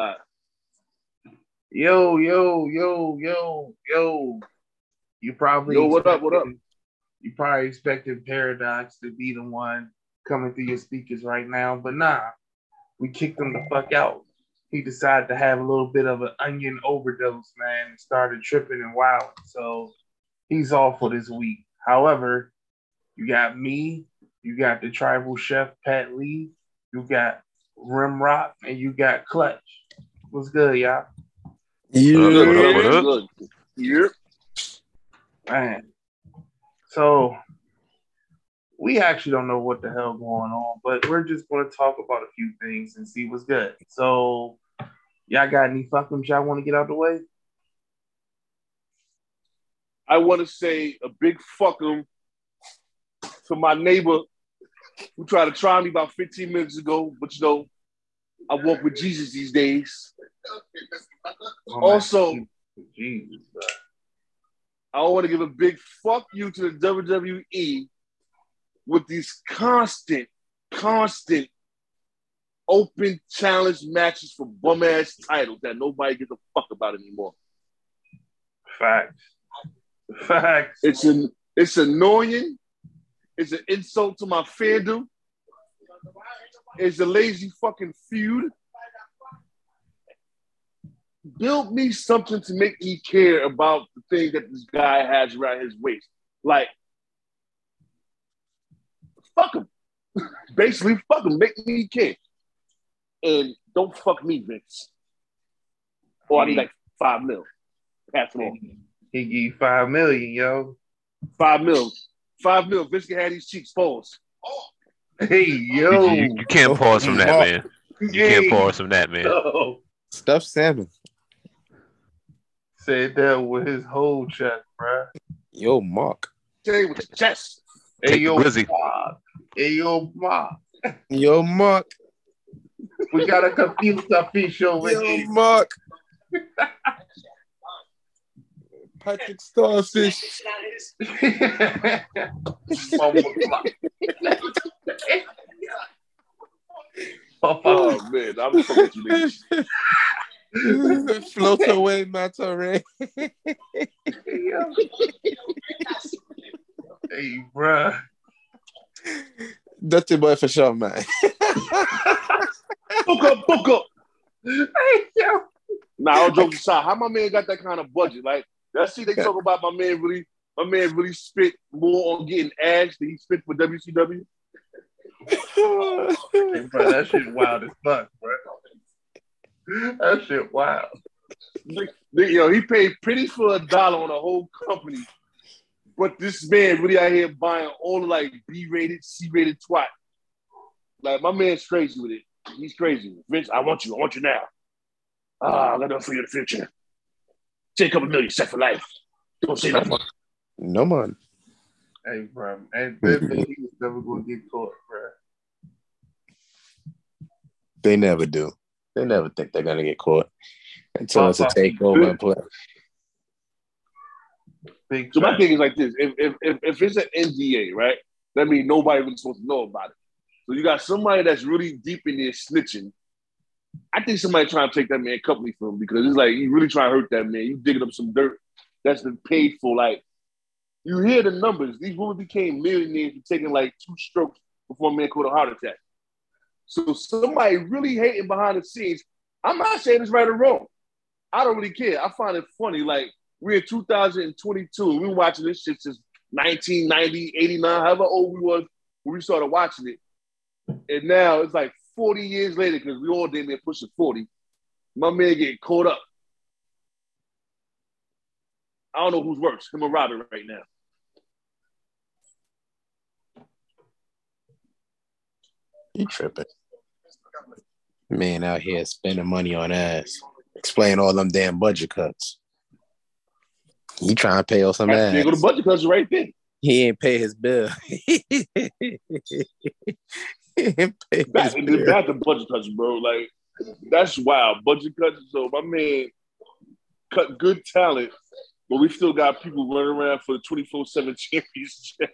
Uh, Yo, yo, yo, yo, yo. You probably Yo, what up, what up? You probably expected Paradox to be the one coming through your speakers right now, but nah, we kicked him the fuck out. He decided to have a little bit of an onion overdose, man, and started tripping and wilding. So he's off for this week. However, you got me, you got the tribal chef Pat Lee, you got Rimrock, and you got Clutch. What's good, y'all? Yeah. What up, what up? good. Yep. Man. So we actually don't know what the hell going on, but we're just going to talk about a few things and see what's good. So y'all got any fuckums y'all want to get out the way? I want to say a big fuck 'em to my neighbor who tried to try me about 15 minutes ago, but you know, I walk with Jesus these days. Oh, Also-. Jesus. I want to give a big fuck you to the WWE with these constant, constant open challenge matches for bum ass titles that nobody gives a fuck about anymore. Facts. Facts. It's an it's annoying. It's an insult to my fandom. It's a lazy fucking feud. Build me something to make me care about the thing that this guy has around his waist. Like, fuck him. Basically, fuck him. Make me care. And don't fuck me, Vince. Or I need like five mil. Pass it on. He give you five million, yo. Five mil. Five mil. Vince can have these cheeks falls. Hey, yo. You, you- you can't pause from that, man. You can't pause from that, man. Stuff salmon. Said that with his whole chest, bruh. Yo, Mark. Say with your chest. Hey, Take yo, the glizzy. Mark. Hey, yo, Mark. Yo, Mark. We got a computer fish over Yo, here. Mark. Patrick Starfish. oh, Oh man, I'm fucking with you niggas. Float away, Mata Ray. hey, bruh. Dirty boy for sure, man. Book up, book up. Hey, yo. Nah, I'll joke aside. How my man got that kind of budget? Like, let's see, they talk about my man really, my man really spit more on getting ass than he spit for WCW. Hey, bro, that shit wild as fuck, bro. That shit wild. You know, he paid pretty for a dollar on a whole company, but this man really out here buying all the like B-rated, C-rated twat. Like my man's crazy with it. He's crazy. Vince, I want you. I want you now. Ah, I got enough for you in the future. Take a couple million, set for life. Don't say nothing. no, man. Hey, bro. And that man, he was never gonna get caught, bro. They never do. They never think they're gonna get caught until it's a takeover and play. Big So my thing is like this: if if if, if it's an NDA, right, that means nobody really supposed to know about it. So you got somebody that's really deep in there snitching. I think somebody trying to take that man company from him because it's like you really trying to hurt that man. You digging up some dirt that's been paid for. Like you hear the numbers. These women became millionaires for taking like two strokes before a man caught a heart attack. So somebody really hating behind the scenes. I'm not saying it's right or wrong. I don't really care. I find it funny. Like we're in 2022. We were watching this shit since 1990, 89, however old we was when we started watching it. And now it's like 40 years later because we all damn near pushing 40. My man getting caught up. I don't know who's worse, him or Robin right now. You tripping. Man out here spending money on ass. Explain all them damn budget cuts. He trying to pay off some Right, there go the budget cuts right there. He ain't pay his bill. he ain't pay Back, his bill. back to budget cuts, bro. Like that's wild. Budget cuts. So my man cut good talent, but we still got people running around for the 24-7 championship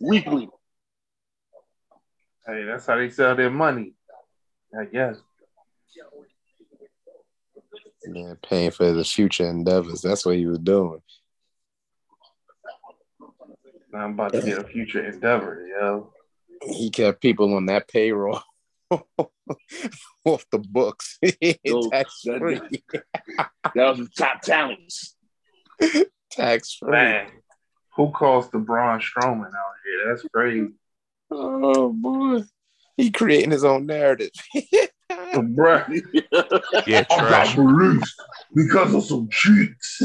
weekly. Hey, that's how they sell their money. I guess. Man, paying for his future endeavors. That's what he was doing. I'm about to get a future endeavor, yo. He kept people on that payroll off the books. Yo, Tax free. That was the top talents. Tax free. Man, who calls the Braun Strowman out here? That's crazy. Oh boy. He creating his own narrative. Bruh, Yeah, I got trash. released because of some cheats.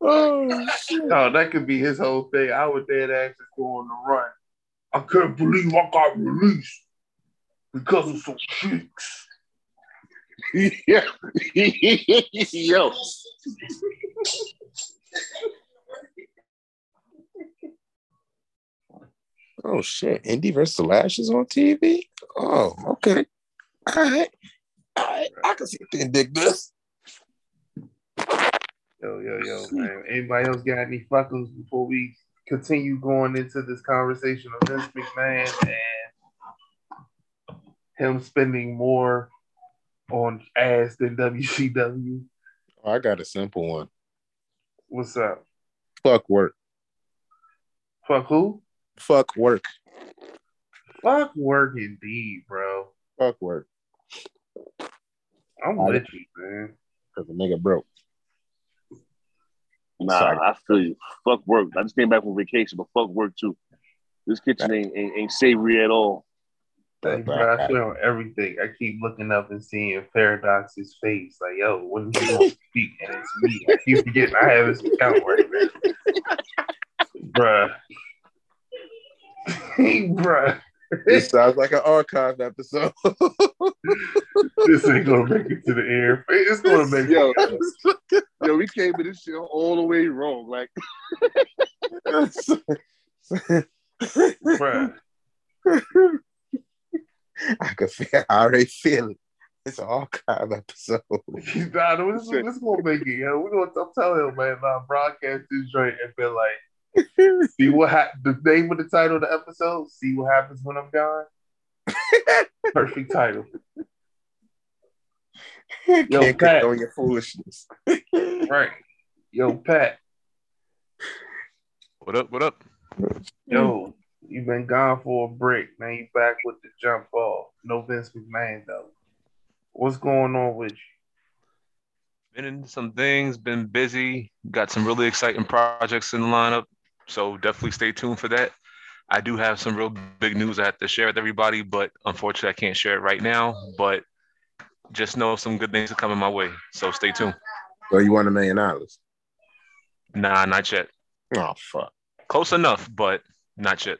oh shit. No, that could be his whole thing. I would dead ass is going to run. I couldn't believe I got released because of some cheats. yeah. Yo. Oh shit. Indy versus the Lashes on TV? Oh, okay. All right. All right. I can see can dig this. Yo, yo, yo, man. Anybody else got any fuckers before we continue going into this conversation of Vince McMahon and him spending more on ass than WCW? Oh, I got a simple one. What's up? Fuck work. Fuck who? Fuck work. Fuck work indeed, bro. Fuck work. I'm with you, man. Cause the nigga broke. Nah, Sorry. I feel you. Fuck work. I just came back from vacation, but fuck work too. This kitchen ain't, ain't, ain't savory at all. Like, bro, I swear on everything. I keep looking up and seeing Paradox's face. Like, yo, when he gonna speak? And it's me. I keep forgetting I have his account right now. Bruh. Bruh. This sounds like an archive episode. This ain't gonna make it to the air. It's gonna make Yo, it. yo, we came to this shit all the way wrong. Like, Bruh. I can feel. I already feel it. It's an archive episode. Nah, no, this, this gonna make it, yo. We're gonna I'm telling him, man, nah, broadcast this joint and be like, see what hap- the name of the title of the episode, see what happens when I'm gone. Perfect title. Can't Pat. on your foolishness. Right. Yo, Pat. What up? What up? Yo, you've been gone for a break. Now you back with the jump ball. No Vince McMahon though. What's going on with you? Been in some things, been busy, got some really exciting projects in the lineup. So definitely stay tuned for that. I do have some real big news I have to share with everybody, but unfortunately I can't share it right now. But just know some good things are coming my way. So stay tuned. So you want a million dollars? Nah, not yet. Oh fuck. Close enough, but not yet.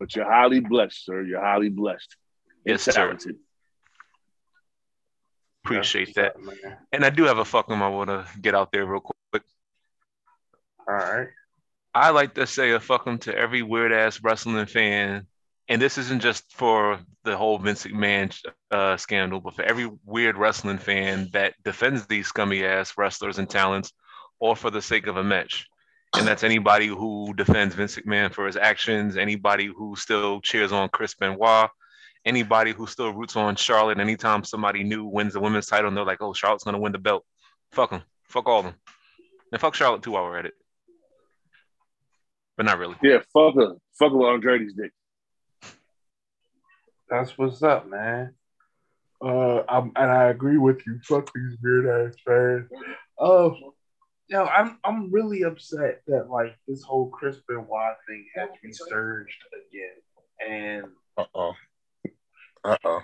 but you're highly blessed, sir. You're highly blessed. And Yes, sir. Appreciate That's that. what's up, man. And I do have a fucking I want to get out there real quick. All right. I like to say a fuck 'em to every weird ass wrestling fan. And this isn't just for the whole Vince McMahon uh, scandal, but for every weird wrestling fan that defends these scummy ass wrestlers and talents, or for the sake of a match. And that's anybody who defends Vince McMahon for his actions, anybody who still cheers on Chris Benoit, anybody who still roots on Charlotte anytime somebody new wins the women's title and they're like, oh, Charlotte's going to win the belt. Fuck them. Fuck all of them. And fuck Charlotte too while we're at it. But not really. Yeah, fuck her. Fuck her with Andrade's dick. That's what's up, man. Uh, I'm, and I agree with you. Fuck these weird ass fans. Uh, yo, I'm I'm really upset that like this whole Chris Benoit thing has resurged again, and Uh oh. Uh oh.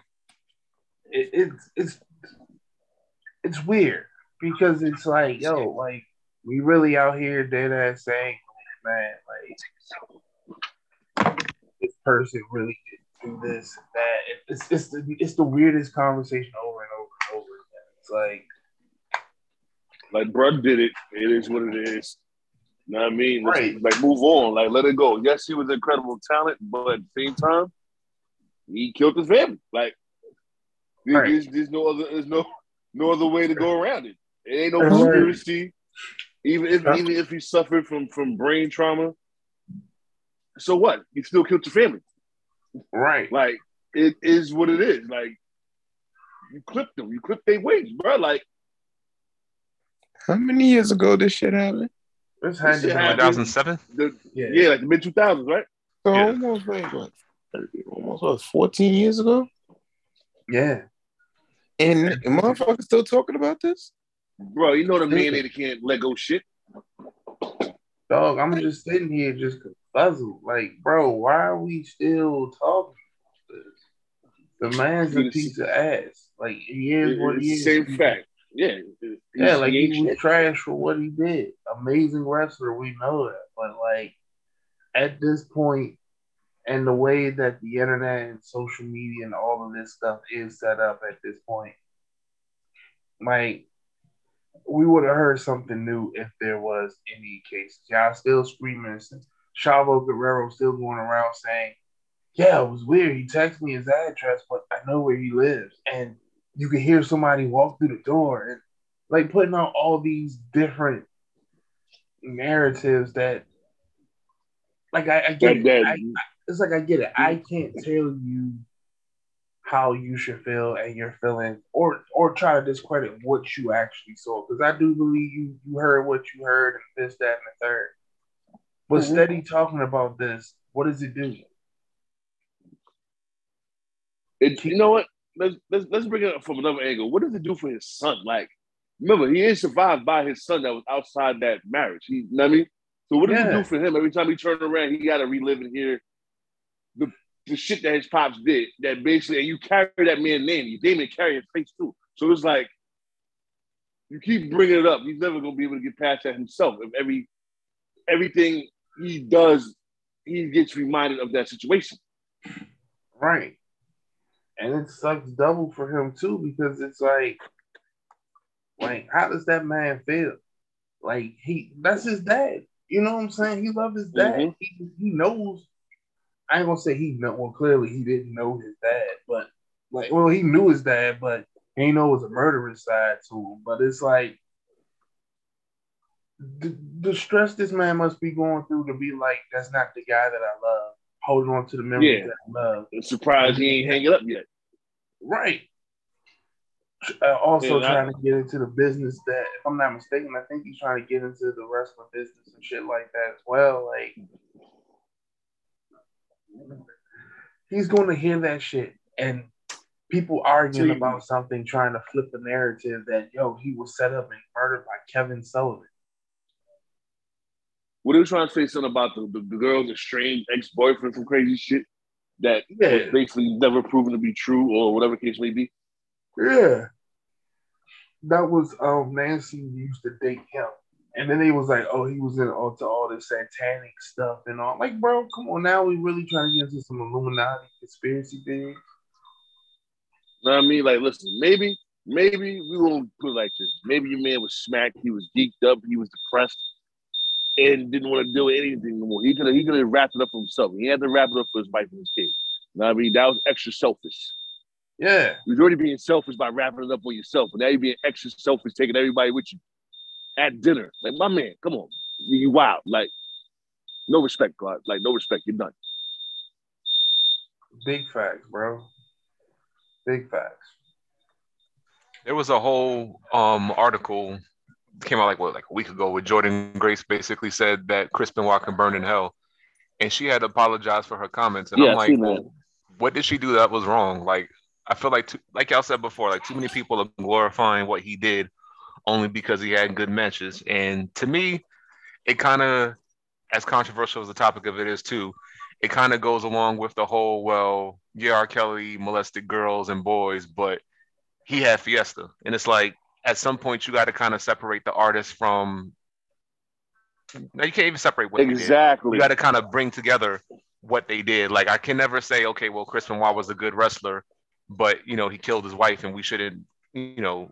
it, it's it's it's weird because it's like yo, like we really out here dead ass saying, man, like this person really did do this and that. It's it's the it's the weirdest conversation over and over and over again. It's like Like, bruh did it. It is what it is. You know what I mean? Let's, Right. Like, move on. Like, let it go. Yes, he was incredible talent, but at the same time, he killed his family. Like, there- Right. there's, there's no other there's no no other way to go around it. It ain't no conspiracy. Even if Yeah. even if he suffered from from brain trauma, so what? He still killed your family. right, Like, it is what it is. Like you clip them, you clip their wings, bro. Like How many years ago this shit happened? This had to shit be- happened. 2007. Yeah. yeah, like the mid two thousands, right? So Yeah. almost like what, 30, almost what, 14 years ago? Yeah. And motherfuckers still talking about this? Bro, you know the man that can't let go shit. Dog, I'm just sitting here just puzzled. Like, bro, why are we still talking? The man's a piece of ass. Like, he is what he is. same fact. Yeah. Yeah, like he was trash for what he did. Amazing wrestler, we know that. But like at this point, and the way that the internet and social media and all of this stuff is set up at this point, like we would have heard something new if there was any cases. Y'all still screaming. Chavo Guerrero still going around saying, "Yeah, it was weird. He texted me his address, but I know where he lives." And you can hear somebody walk through the door and like putting out all these different narratives that like I, I get That, it. that, I, it's like I get it. I can't tell you how you should feel and your feelings or or try to discredit what you actually saw. Because I do believe you you heard what you heard and this, that, and the third. But Mhm. steady talking about this, what does it do? it, you know what? Let's, let's let's bring it up from another angle. What does it do for his son? Like, remember, he is survived by his son that was outside that marriage. He, you know what I mean? So what does it do for him? Every time he turned around, he got to relive and hear the the shit that his pops did. That basically, and you carry that man's name. You damn it carry his face too. So it's like you keep bringing it up. He's never gonna be able to get past that himself. If every everything he does, he gets reminded of that situation. Right. And it sucks double for him too because it's like, like, how does that man feel? Like he that's his dad. You know what I'm saying? He loved his dad. Mhm. He, he knows. I ain't gonna say he know. Well, clearly he didn't know his dad, but like, well, he knew his dad, but he know it was a murderous side to him. But it's like the, the stress this man must be going through to be like, that's not the guy that I love. Holding on to the memories Yeah. that I love. I'm surprised he ain't hanging up yet. Right. Uh, also Yeah, trying to get into the business that, if I'm not mistaken, I think he's trying to get into the wrestling business and shit like that as well. Like, he's going to hear that shit and people arguing See- about something, trying to flip the narrative that yo, he was set up and murdered by Kevin Sullivan. What are you trying to say something about the, the, the girl's estranged ex-boyfriend from crazy shit that Yeah. was basically never proven to be true or whatever case may be? Yeah. That was um Nancy used to date him. And then they was like, oh, he was in all to all this satanic stuff and all. Like, bro, come on now. We really trying to get into some Illuminati conspiracy things. know what I mean? Like, listen, maybe, maybe we won't put it like this. Maybe your man was smacked, he was geeked up, he was depressed, and didn't want to do anything no more. He could have he could have wrapped it up for himself. He had to wrap it up for his wife and his kids. Know what I mean? That was extra selfish. Yeah. You was already being selfish by wrapping it up on yourself, and now you're being extra selfish, taking everybody with you at dinner. Like, my man, come on, you, you wild. Like, no respect, God. Like, no respect. You're done. Big facts, bro. Big facts. There was a whole um article came out like what like a week ago where Jordynne Grace basically said that Chris Benoit can burn in hell, and she had to apologize for her comments. And Yeah, I'm like, well, what did she do that was wrong? Like I feel like too, like y'all said before, like too many people are glorifying what he did only because he had good matches. And to me, it kind of as controversial as the topic of it is too, it kind of goes along with the whole well, yeah, R. Kelly molested girls and boys, but he had Fiesta, and it's like at some point you got to kind of separate the artist from. No, you can't even separate what they did. Exactly. You got to kind of bring together what they did. Like I can never say, okay, well, Chris Benoit was a good wrestler, but you know he killed his wife, and we shouldn't, you know,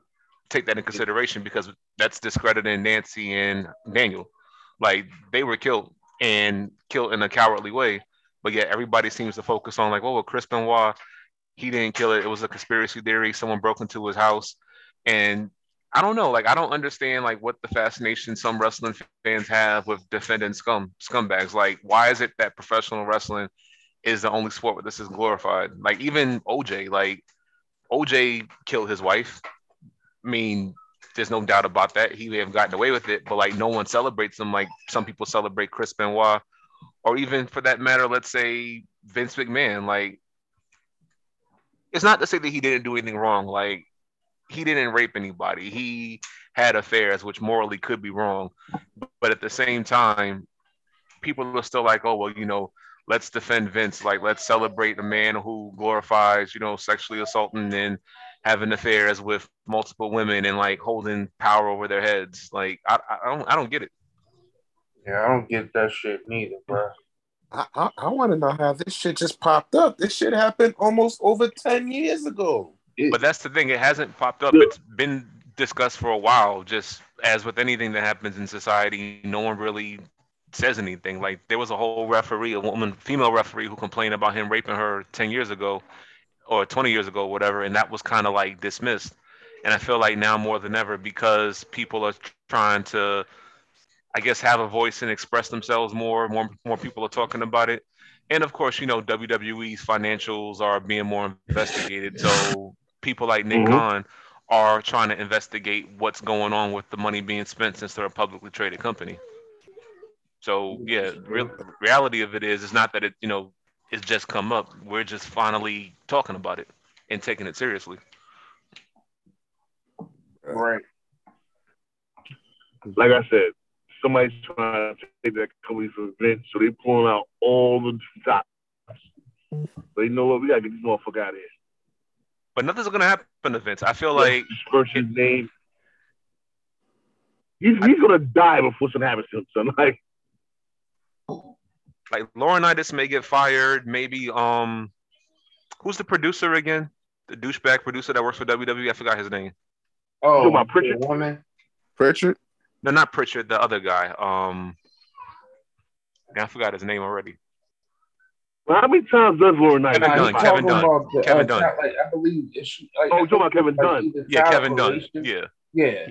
take that in consideration because that's discrediting Nancy and Daniel. Like they were killed and killed in a cowardly way, but yet everybody seems to focus on like, oh, well, Chris Benoit, he didn't kill it. It was a conspiracy theory. Someone broke into his house, and I don't know. Like I don't understand like what the fascination some wrestling fans have with defending scum scumbags. Like why is it that professional wrestling is the only sport where this is glorified. Like even OJ, like OJ killed his wife. I mean, there's no doubt about that. He may have gotten away with it, but like no one celebrates him like some people celebrate Chris Benoit, or even for that matter, let's say Vince McMahon. Like, it's not to say that he didn't do anything wrong. Like, he didn't rape anybody. He had affairs, which morally could be wrong, but at the same time, people are still like, oh well, you know, let's defend Vince. Like, let's celebrate a man who glorifies, you know, sexually assaulting and having affairs with multiple women and like holding power over their heads. Like, I, I don't, I don't get it. Yeah, I don't get that shit neither, bro. I, I, I want to know how this shit just popped up. This shit happened almost over 10 years ago. It- But that's the thing; it hasn't popped up. It's been discussed for a while. Just as with anything that happens in society, no one really says anything. Like there was a whole referee, a woman, female referee, who complained about him raping her ten years ago, or twenty years ago, whatever, and that was kind of like dismissed. And I feel like now more than ever, because people are trying to, I guess, have a voice and express themselves more. More, more people are talking about it. And of course, you know, WWE's financials are being more investigated. So people like Nick Mhm. Khan are trying to investigate what's going on with the money being spent since they're a publicly traded company. So yeah, real reality of it is, it's not that it, you know, it's just come up. We're just finally talking about it and taking it seriously. right. Like I said, somebody's trying to take that company from Vince, so they're pulling out all the stops. They know what we gotta get this motherfucker out of here. But nothing's gonna happen to Vince. I feel like disperse his name. He's, he's gonna die before something happens to him. Son. Like like Laurinaitis may get fired. Maybe um, who's the producer again? The douchebag producer that works for WWE. I forgot his name. Oh, talking about Pritchard? woman. Pritchard? No, not Pritchard. The other guy. Um, yeah, I forgot his name already. well, how many times does Lauren Knight? Kevin Dunn, Kevin Dunn, about the, Kevin uh, Dunn. Like, I believe it's she- like, Oh, you're talking about Kevin like, Dunn. either Yeah, Kevin Dunn. Yeah. Yeah.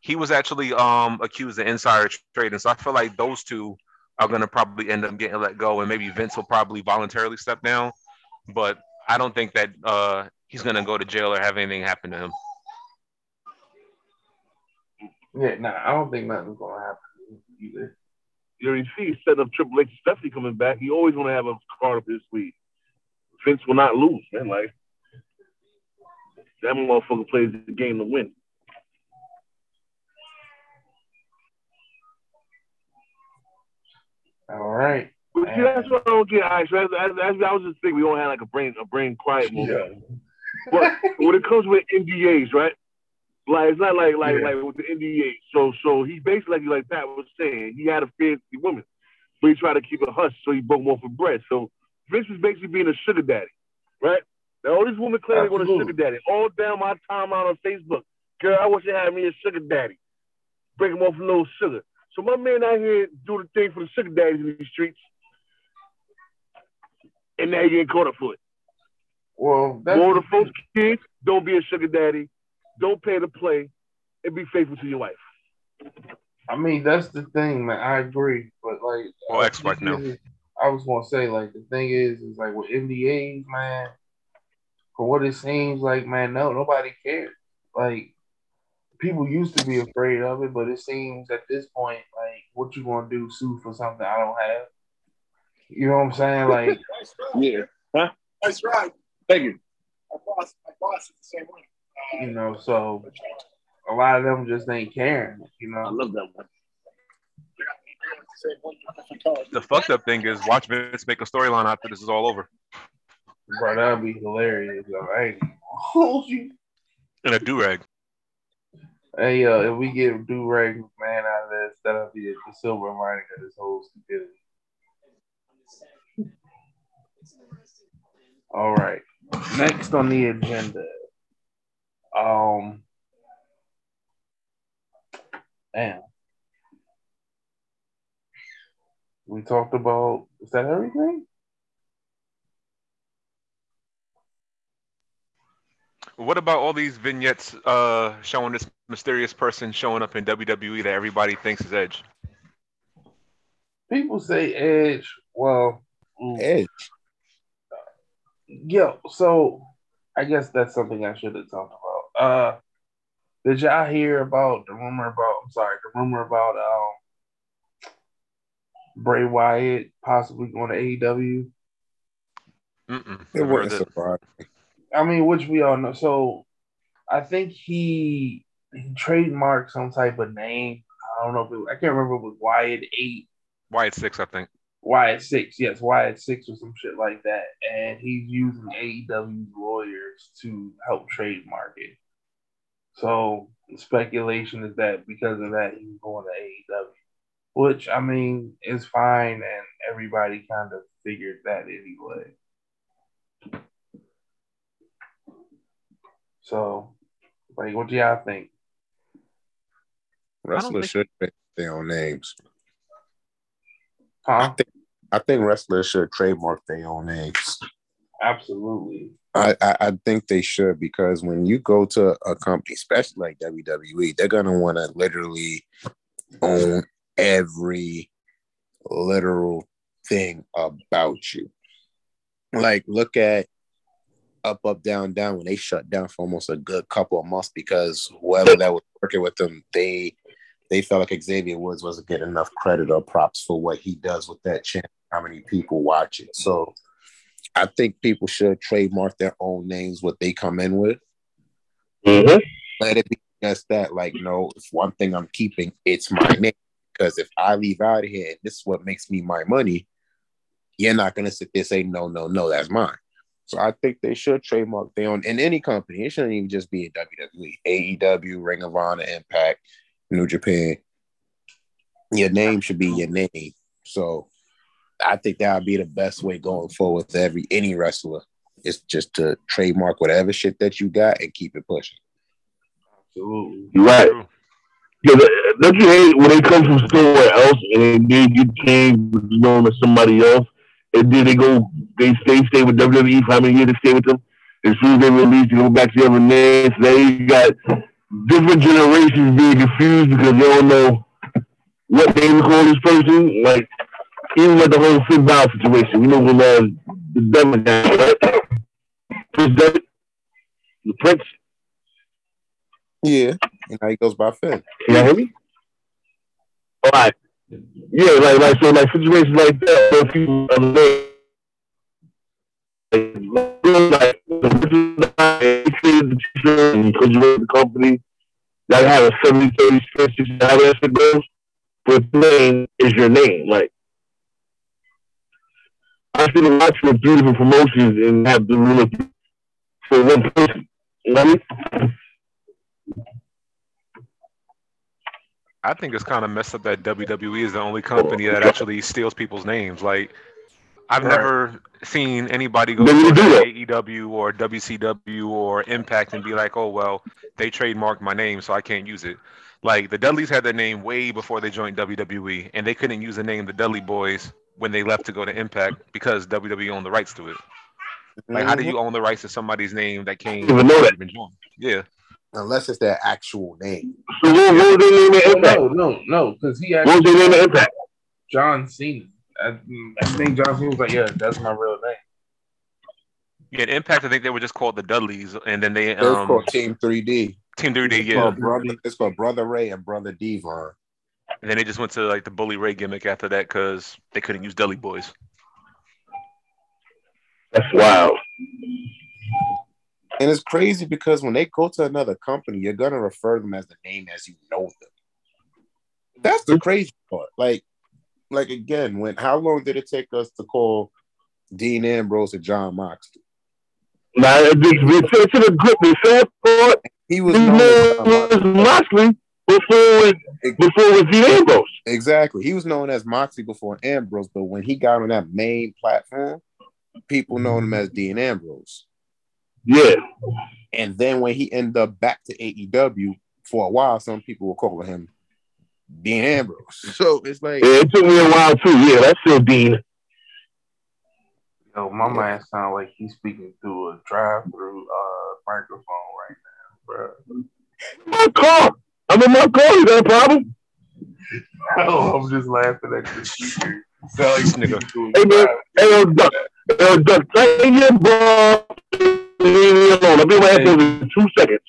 he was actually um accused of insider trading. So I feel like those two are gonna probably end up getting let go, and maybe Vince will probably voluntarily step down. But I don't think that uh he's gonna go to jail or have anything happen to him. Yeah, nah, I don't think nothing's gonna happen either. You know, you see, he's setting up Triple H, Stephanie coming back. He always want to have a card up his sleeve. Vince will not lose, man. Like that motherfucker plays the game to win. All right. But see, that's what I don't get. All right, so I was just thinking, we don't have like a brain a brain quiet moment. But when it comes with NDAs, right? Like it's not like like Yeah. like with the NDA. So so he basically like, like Pat was saying, he had a fancy woman, but he tried to keep it hush, so he broke more for bread. So Vince was basically being a sugar daddy, right? Now all these women claim they want a sugar daddy. All down my timeline on Facebook. Girl, I wish I had me a sugar daddy. Break him off a little sugar. So my man out here do the thing for the sugar daddies in these streets. And now he getting caught up for it. Well, that's More the the folks kids, don't be a sugar daddy. Don't pay to play and be faithful to your wife. I mean, that's the thing, man. I agree, but like, Well, uh, ex-wife now. I was gonna say, like, the thing is, is like with NDAs, man. For what it seems like, man, no, nobody cares. Like, people used to be afraid of it, but it seems at this point, like, what you gonna do? Sue for something I don't have? You know what I'm saying? Like, Yeah. Huh? That's right. Thank you. My boss, my boss is the same way. Uh, you know, so a lot of them just ain't caring. You know, I love that one. they got- they got the same one different color. The fucked up thing is watch Vince make a storyline after this is all over. bro, that'd be hilarious. Though. I ain't gonna hold you. In a do rag. Hey, uh, if we get do rag man out of this, that'll be the silver lining of this whole stupidity. All right. Next on the agenda. Um damn. We talked about is that everything? What about all these vignettes uh showing this mysterious person showing up in WWE that everybody thinks is Edge? People say Edge. Well, Edge. Yo, so I guess that's something I should have talked about. Uh did y'all hear about the rumor about I'm sorry, the rumor about um Bray Wyatt possibly going to AEW? Mm-mm. It Never heard wouldn't that. surprise. I mean, which we all know. So I think he, he trademarked some type of name. I don't know if it, I can't remember if it was Wyatt eight, Wyatt six, I think. Wyatt six, yes, Wyatt six or some shit like that. And he's using AEW's lawyers to help trademark it. So speculation is that because of that, he's going to AEW, which I mean is fine, and everybody kind of figured that anyway. So, like, what do y'all think? Wrestlers think- should make their own names. Huh? I think wrestlers should trademark their own names. Absolutely. I, I, I think they should because when you go to a company, especially like WWE, they're gonna want to literally own every literal thing about you. Like, look at up, up, down, down when they shut down for almost a good couple of months because whoever that was working with them, they they felt like Xavier Woods wasn't getting enough credit or props for what he does with that channel, how many people watch it. So I think people should trademark their own names, what they come in with. Mhm. Let it be just that, like, no, if one thing I'm keeping, it's my name. Because if I leave out of here this is what makes me my money, you're not gonna sit there and say, no, no, no, that's mine. So I think they should trademark their own in any company. It shouldn't even just be in WWE, AEW, Ring of Honor, Impact, New Japan. Your name should be your name. So I think that would be the best way going forward with every any wrestler. Is just to trademark whatever shit that you got and keep it pushing. Absolutely. Right. Yeah, don't you hate when they come from somewhere else and they changed, you know, to somebody else, and then they go, they stay, stay with WWE for how many years they stay with them? As soon as they release, they go back to the other names. You got different generations being confused because they don't know what name to call this person. Like even with the whole Finn Balor situation, we know when uh, the devil guy, right? Prince Devitt, the Prince. Yeah, and now he goes by Finn. Can you hear me? All right. Yeah, like like so like situations like that where people like, like created the t-shirt and run the company that had a 70 30 split, how that shit goes. But name is your name. Like I've been watching three different promotions and have the rule for one person. You know what I mean? I think it's kind of messed up that WWE is the only company that actually steals people's names. Like, I've Right. never seen anybody go to. AEW or WCW or Impact and be like, "Oh well, they trademarked my name, so I can't use it." Like the Dudleys had their name way before they joined WWE, and they couldn't use the name the Dudley Boys when they left to go to Impact because WWE owned the rights to it. Like, how do mm-hmm. you own the rights to somebody's name that came Even know that. even? Yeah, Unless it's their actual name. So what, what was their name at Oh, Impact? no, no, no, because he What was actually their name at Impact? John Cena. I, I think John Cena was like, yeah, that's my real name. yeah. Impact, I think they were just called the Dudleys, and then they It's um called Team 3D. Team 3D, It's yeah. called brother. It's called Brother Ray and Brother Devon. And then they just went to like the Bully Ray gimmick after that because they couldn't use Dudley Boys. That's wild. And it's crazy because when they go to another company, you're gonna refer them as the name as you know them. That's the crazy part. Like, like again, when how long did it take us to call Dean Ambrose and Jon Moxley? Now, it's, it's, in a group. The sad part, He was known was Moxley. Before it, before it was Dean Ambrose. Exactly. He was known as Moxley before Ambrose, but when he got on that main platform, people know him as Dean Ambrose. Yeah. And then when he ended up back to AEW for a while, some people were calling him Dean Ambrose. So it's like yeah. It took me a while too. Yeah, that's still Dean. Yo, my man sound like he's speaking through a drive-through uh, microphone right now, bro. My car. I'm in my car. You got a problem? Oh, I'm just laughing at the speaker. Sound like This nigga. speaking through a Hey, man. drive- Hey, yo, Doc. Uh, just tighten your bra. Leave me alone. I'll be my headphones in two seconds.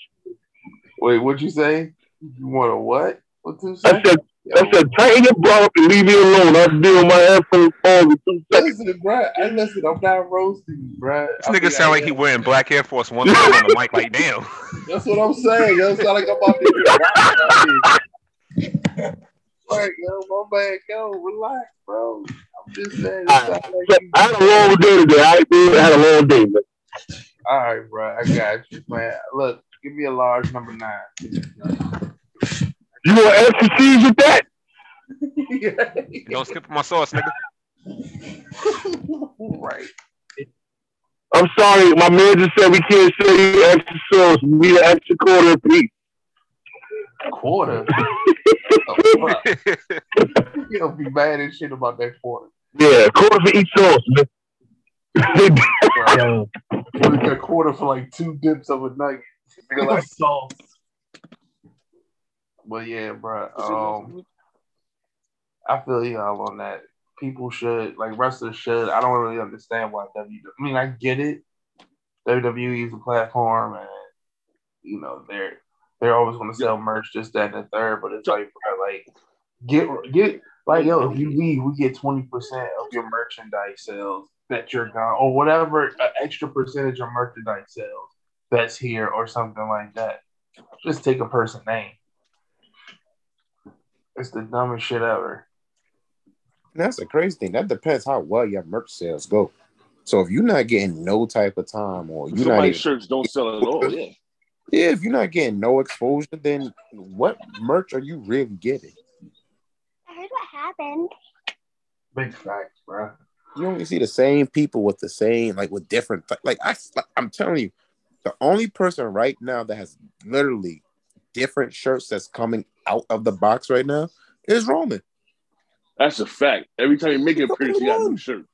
Wait, what'd you say? You want a what? What you I say? said, I said, tighten your bra up and leave me alone. I'll deal with my headphones on in two seconds. Listen, bro. I listen. I'm not roasting you, bro. This nigga sound like he wearing black Air Force One on the mic. Like, damn. That's what I'm saying. Yo, sound like I'm about to get robbed out here. Like, yo, my man, yo, relax, bro. I'm just saying. It sound like I had a long day today. I I had a long day. man. All right, bro. I got you, man. Look, give me a large number nine. You want extra cheese with that? Don't skip my sauce, nigga. right. I'm sorry, my man just said we can't say extra sauce. We need an extra quarter piece. Quarter. You'll be mad as shit about that quarter. Yeah, quarter for each sauce, man. Bro. That quarter for like two dips of a nugget? Nigga like sauce. But yeah, bro. Um, I feel y'all on that. People should like wrestlers should. I don't really understand why WWE. I mean, I get it. WWE is a platform, and you know they're they're always going to sell merch, just that and the third. But it's like, bro, like get get like yo, if you leave, we get twenty percent of your merchandise sales that you're gone, or whatever uh, extra percentage of merchandise sales that's here, or something like that. Just take a person name. It's the dumbest shit ever. That's the crazy thing. That depends how well your merch sales go. So if you're not getting no type of time, or you're not Somebody's even, shirts don't sell at all. Yeah. yeah, if you're not getting no exposure, then what merch are you really getting? I heard what happened. Big facts, bro. You only see the same people with the same, like with different, like I, I'm telling you, the only person right now that has literally different shirts that's coming out of the box right now is Roman. That's a fact. Every time you make an appearance, you got a new shirt.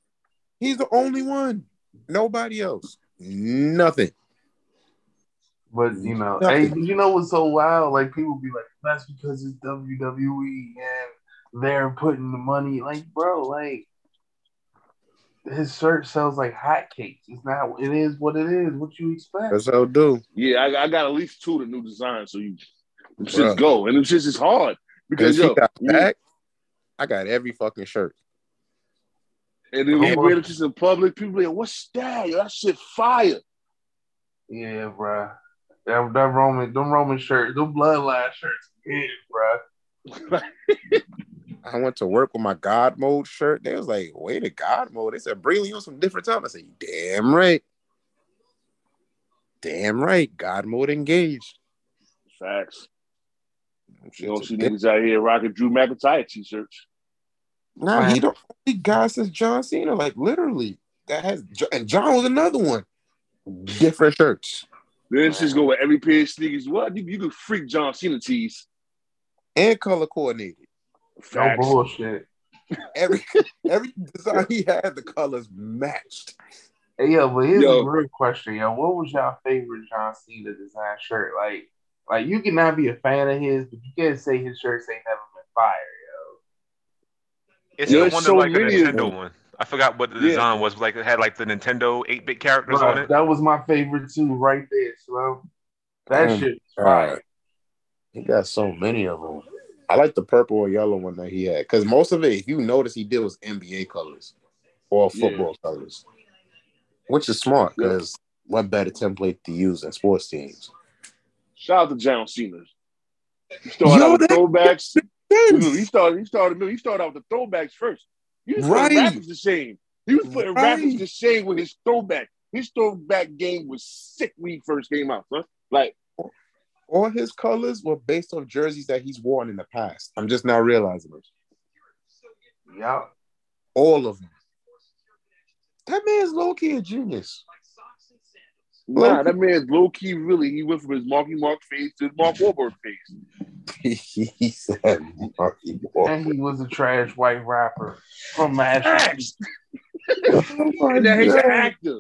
He's the only one. Nobody else. Nothing. But you know, Nothing. hey, you know what's so wild? Like people be like, that's because it's WWE and they're putting the money. Like, bro, like his shirt sells like hotcakes. It's not. It is what it is. What you expect? That's how it do. Yeah, I, I got at least two of the new designs, so you just Bruh. go. And it's just is hard. Because Because yo, got you- back. I got every fucking shirt. and then we Come wear on. them in public, people be like, what's that? Yo, that shit fire. Yeah, bro. That, that Roman, them Roman shirts, them bloodline shirts, yeah, bro. I went to work with my God mode shirt. They was like, wait a God mode. They said, bring you on some different time. I said, damn right. Damn right. God mode engaged. Facts. You don't see niggas out here rocking Drew McIntyre t-shirts. Nah, he the only guy since John Cena, like literally, that has and John was another one. Different shirts Then shits go with every pair of sneakers. What? You, you could freak John Cena tees. and color coordinated. No bullshit. Every every design he had, the colors matched. Hey, yo, but here's Yo. a real question, yo. What was your favorite John Cena design shirt? Like, like you cannot be a fan of his, but you can't say his shirts ain't never been fire, yo. It's Yo, the it's one so that like the many Nintendo one. I forgot what the Yeah. design was. Like it had like the Nintendo 8-bit characters Bro, on it. that was my favorite too, right there, Slow. That Oh, shit is God. fire. He got so many of them. I like the purple or yellow one that he had because most of it, if you notice, he did was NBA colors or Yeah. football colors, which is smart because what better template to use in sports teams? Shout out to John Cena. He started Yo, out with throwbacks. He started. He started. He started out with the throwbacks first. He was Right. putting rappers to shame. He was putting Right. rappers to shame with his throwback. His throwback game was sick when he first came out, son. Like All his colors were based on jerseys that he's worn in the past. I'm just now realizing it. Yeah. All of them. That man's low key a genius. Nah, that man's low key. Really, he went from his Marky Mark face to his Mark Wahlberg face. he said, Marky Mark. And he was a trash white rapper from Mash Facts. Oh And that he's an actor.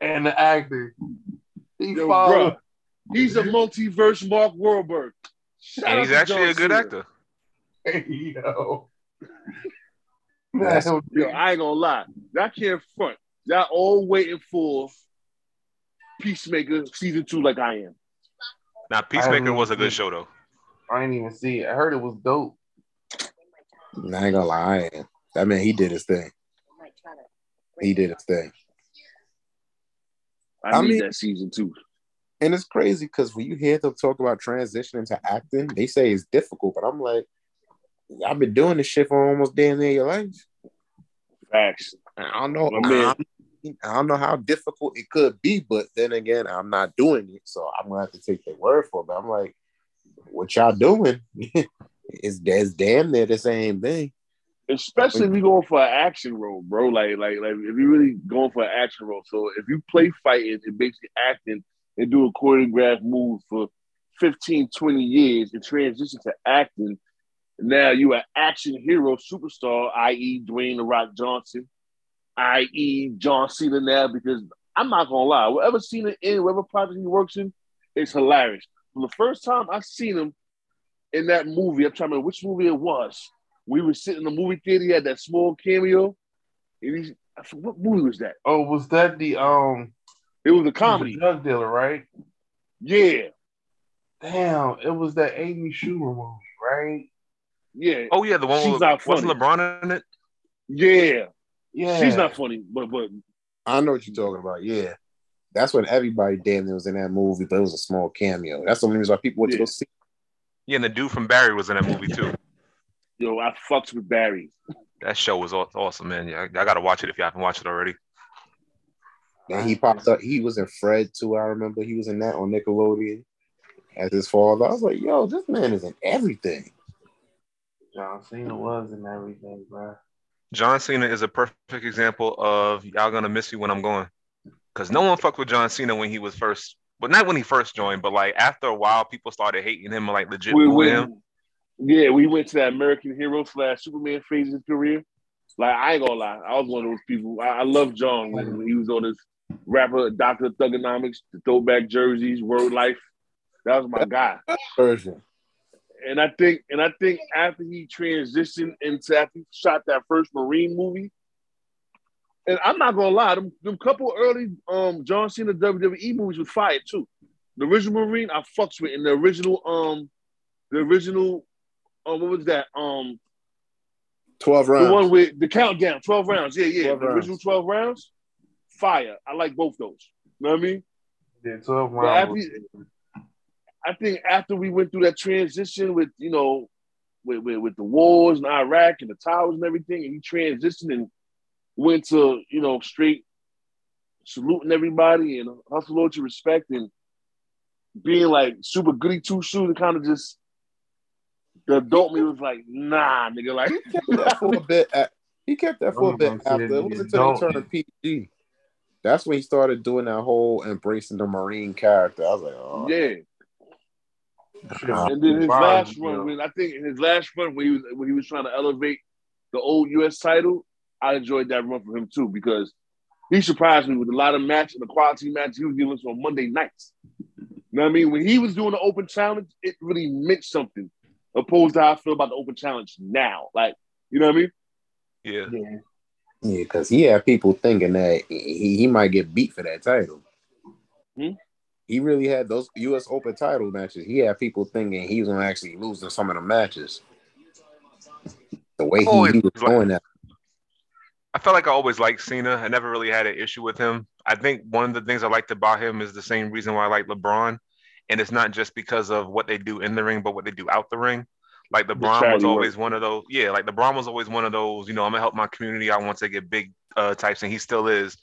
and the actor. He Yo, followed. bruh, he's a mm-hmm. multiverse Mark Wahlberg. Shout And he's to actually a good Cena. actor. Yo. That's- Man, Yo, I ain't gonna lie. I can't front. y'all all waiting for Peacemaker season two, like I am. Now, Peacemaker was a good show though. I didn't even see it. I heard it was dope. I ain't gonna lie, I am. That man, he did his thing. He did his thing. I, I need mean- that season two. And it's crazy because when you hear them talk about transitioning to acting, they say it's difficult, but I'm like, I've been doing this shit for almost damn near your life. Facts. I don't know. I'm- I don't know how difficult it could be, but then again, I'm not doing it, so I'm gonna have to take their word for it. But I'm like, what y'all doing? it's, it's damn near the same thing. Especially if you're going for an action role, bro. Like, like, like if you're really going for an action role. So if you play fighting and basically acting and do a choreographed move for 15, 20 years and transition to acting, now you an action hero superstar, i.e. Dwayne The Rock Johnson, i.e. John Cena now, because I'm not gonna lie, whatever Cena in, whatever project he works in, it's hilarious. From the first time I seen him in that movie, I'm trying to remember which movie it was. We were sitting in the movie theater, he had that small cameo. And what movie was that? Oh, was that the um It was a the comedy. drug dealer, right? Yeah, Damn, it was that Amy Schumer movie, right? yeah, Oh yeah, the one She's with not wasn't funny. LeBron in it? yeah. Yeah, She's not funny, but but I know what you're talking about. Yeah, that's when everybody damn near was in that movie, but it was a small cameo. That's the only reason why people went to go see. Yeah, and the dude from Barry was in that movie too. yo, I fucked with Barry. That show was awesome, man. Yeah, I, I gotta watch it if you haven't watched it already. And he popped up. He was in Fred too. I remember he was in that on Nickelodeon as his father. I was like, yo, this man is in everything. John Cena was in everything, bro. John Cena is a perfect example of y'all gonna miss you when I'm going. Cause no one fucked with John Cena when he was first, but not when he first joined, but like after a while, people started hating him and like legit We booing him. yeah, we went to that American hero slash Superman phase of his career. Like I ain't gonna lie, I was one of those people. I, I love John when, when he was on his rapper Doctor Thuganomics, the throwback jerseys, Word Life. That was my guy. Version. And I think, and I think after he transitioned into after he shot that first Marine movie, and I'm not gonna lie, them, them couple early um John Cena WWE movies was fire too. The original Marine I fucks with, and the original um the original um what was that um Twelve rounds. the one with the countdown twelve rounds yeah yeah the rounds. original twelve rounds fire I like both those you know what I mean Yeah, 12 rounds. after- I think after we went through that transition with you know with, with, with the wars in Iraq and the towers and everything, and he transitioned and went to you know straight saluting everybody and hustle loads of respect and being like super goody two shoes and kind of just the adult me was like nah nigga like He kept that for a bit. At, he kept that for a I'm bit after. It wasn't until he adult. turned PG. That's when he started doing that whole embracing the Marine character. I was like, oh, yeah Shit, And then his Wow, last you run, when I think in his last run when he was when he was trying to elevate the old US title, I enjoyed that run for him too because he surprised me with a lot of matches, and the quality matches he was giving us on Monday nights. You know what I mean? When he was doing the open challenge, it really meant something, opposed to how I feel about the open challenge now. Like, you know what I mean? Yeah. Yeah. Yeah, because he had people thinking that he, he might get beat for that title. Hmm? He really had those U.S. Open title matches. He had people thinking he was gonna actually lose in some of the matches. The way he, he was like- doing that. I felt like I always liked Cena. I never really had an issue with him. I think one of the things I liked about him is the same reason why I like LeBron. And it's not just because of what they do in the ring, but what they do out the ring. Like the LeBron was always work. one of those. Yeah, like the LeBron was always one of those, you know, I'm gonna help my community I want to get big uh types, and he still is.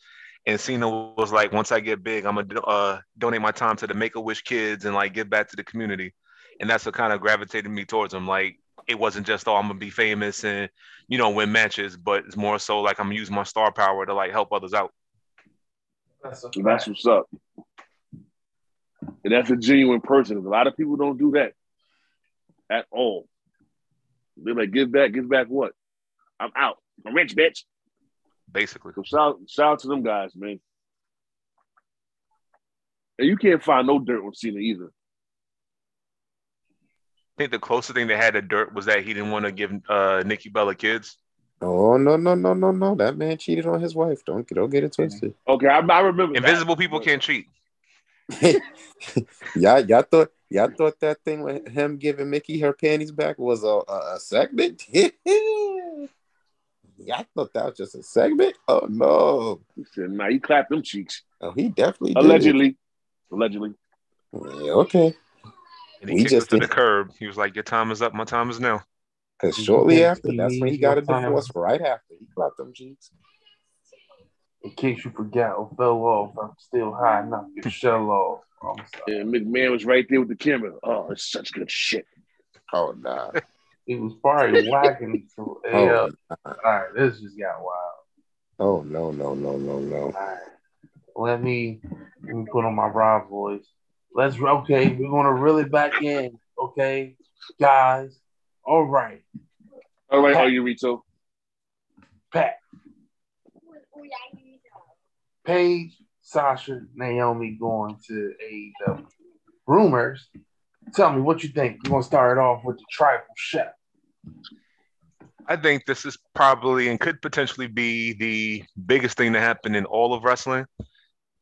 And Cena was like, once I get big, I'm gonna uh, donate my time to the Make a Wish kids and like give back to the community. And that's what kind of gravitated me towards him. Like it wasn't just oh I'm gonna be famous and you know win matches, but it's more so like I'm gonna use my star power to like help others out. That's that's what's up. And that's a genuine person. A lot of people don't do that at all. They're like, give back, give back what? I'm out. I'm rich, bitch. Basically, So shout, shout out to them guys, man. And you can't find no dirt on Cena either. I think the closest thing they had to dirt was that he didn't want to give uh, Nikki Bella kids. Oh no no no no no! That man cheated on his wife. Don't don't get it twisted. Okay, I, I remember. that. Invisible people can't cheat. y'all y'all thought y'all thought that thing with him giving Mickie her panties back was a a, a segment. y'all thought that was just a segment. Oh no! He said, "Nah, he clapped them cheeks." Oh, he definitely did. Allegedly, allegedly. Yeah, okay. And he We kicked just her to the curb. He was like, "Your time is up. My time is now." Because shortly after, that's when he got a your time. divorce. Right after, he clapped them cheeks. In case you forgot or fell off, I'm still high enough to shell off. I'm sorry. And McMahon was right there with the camera. Oh, it's such good shit. Oh nah. He was probably whacking. So, yeah. Oh, All right, this just got wild. oh no no no no no. All right. Let me let me put on my Rob voice. Let's okay. We're gonna reel it back in. Okay, guys. All right, All right, how are you Rito? Pat, Paige, Sasha, Naomi going to AEW. Rumors. Tell me what you think. We're gonna start it off with the tribal chef. I think this is probably and could potentially be the biggest thing to happen in all of wrestling.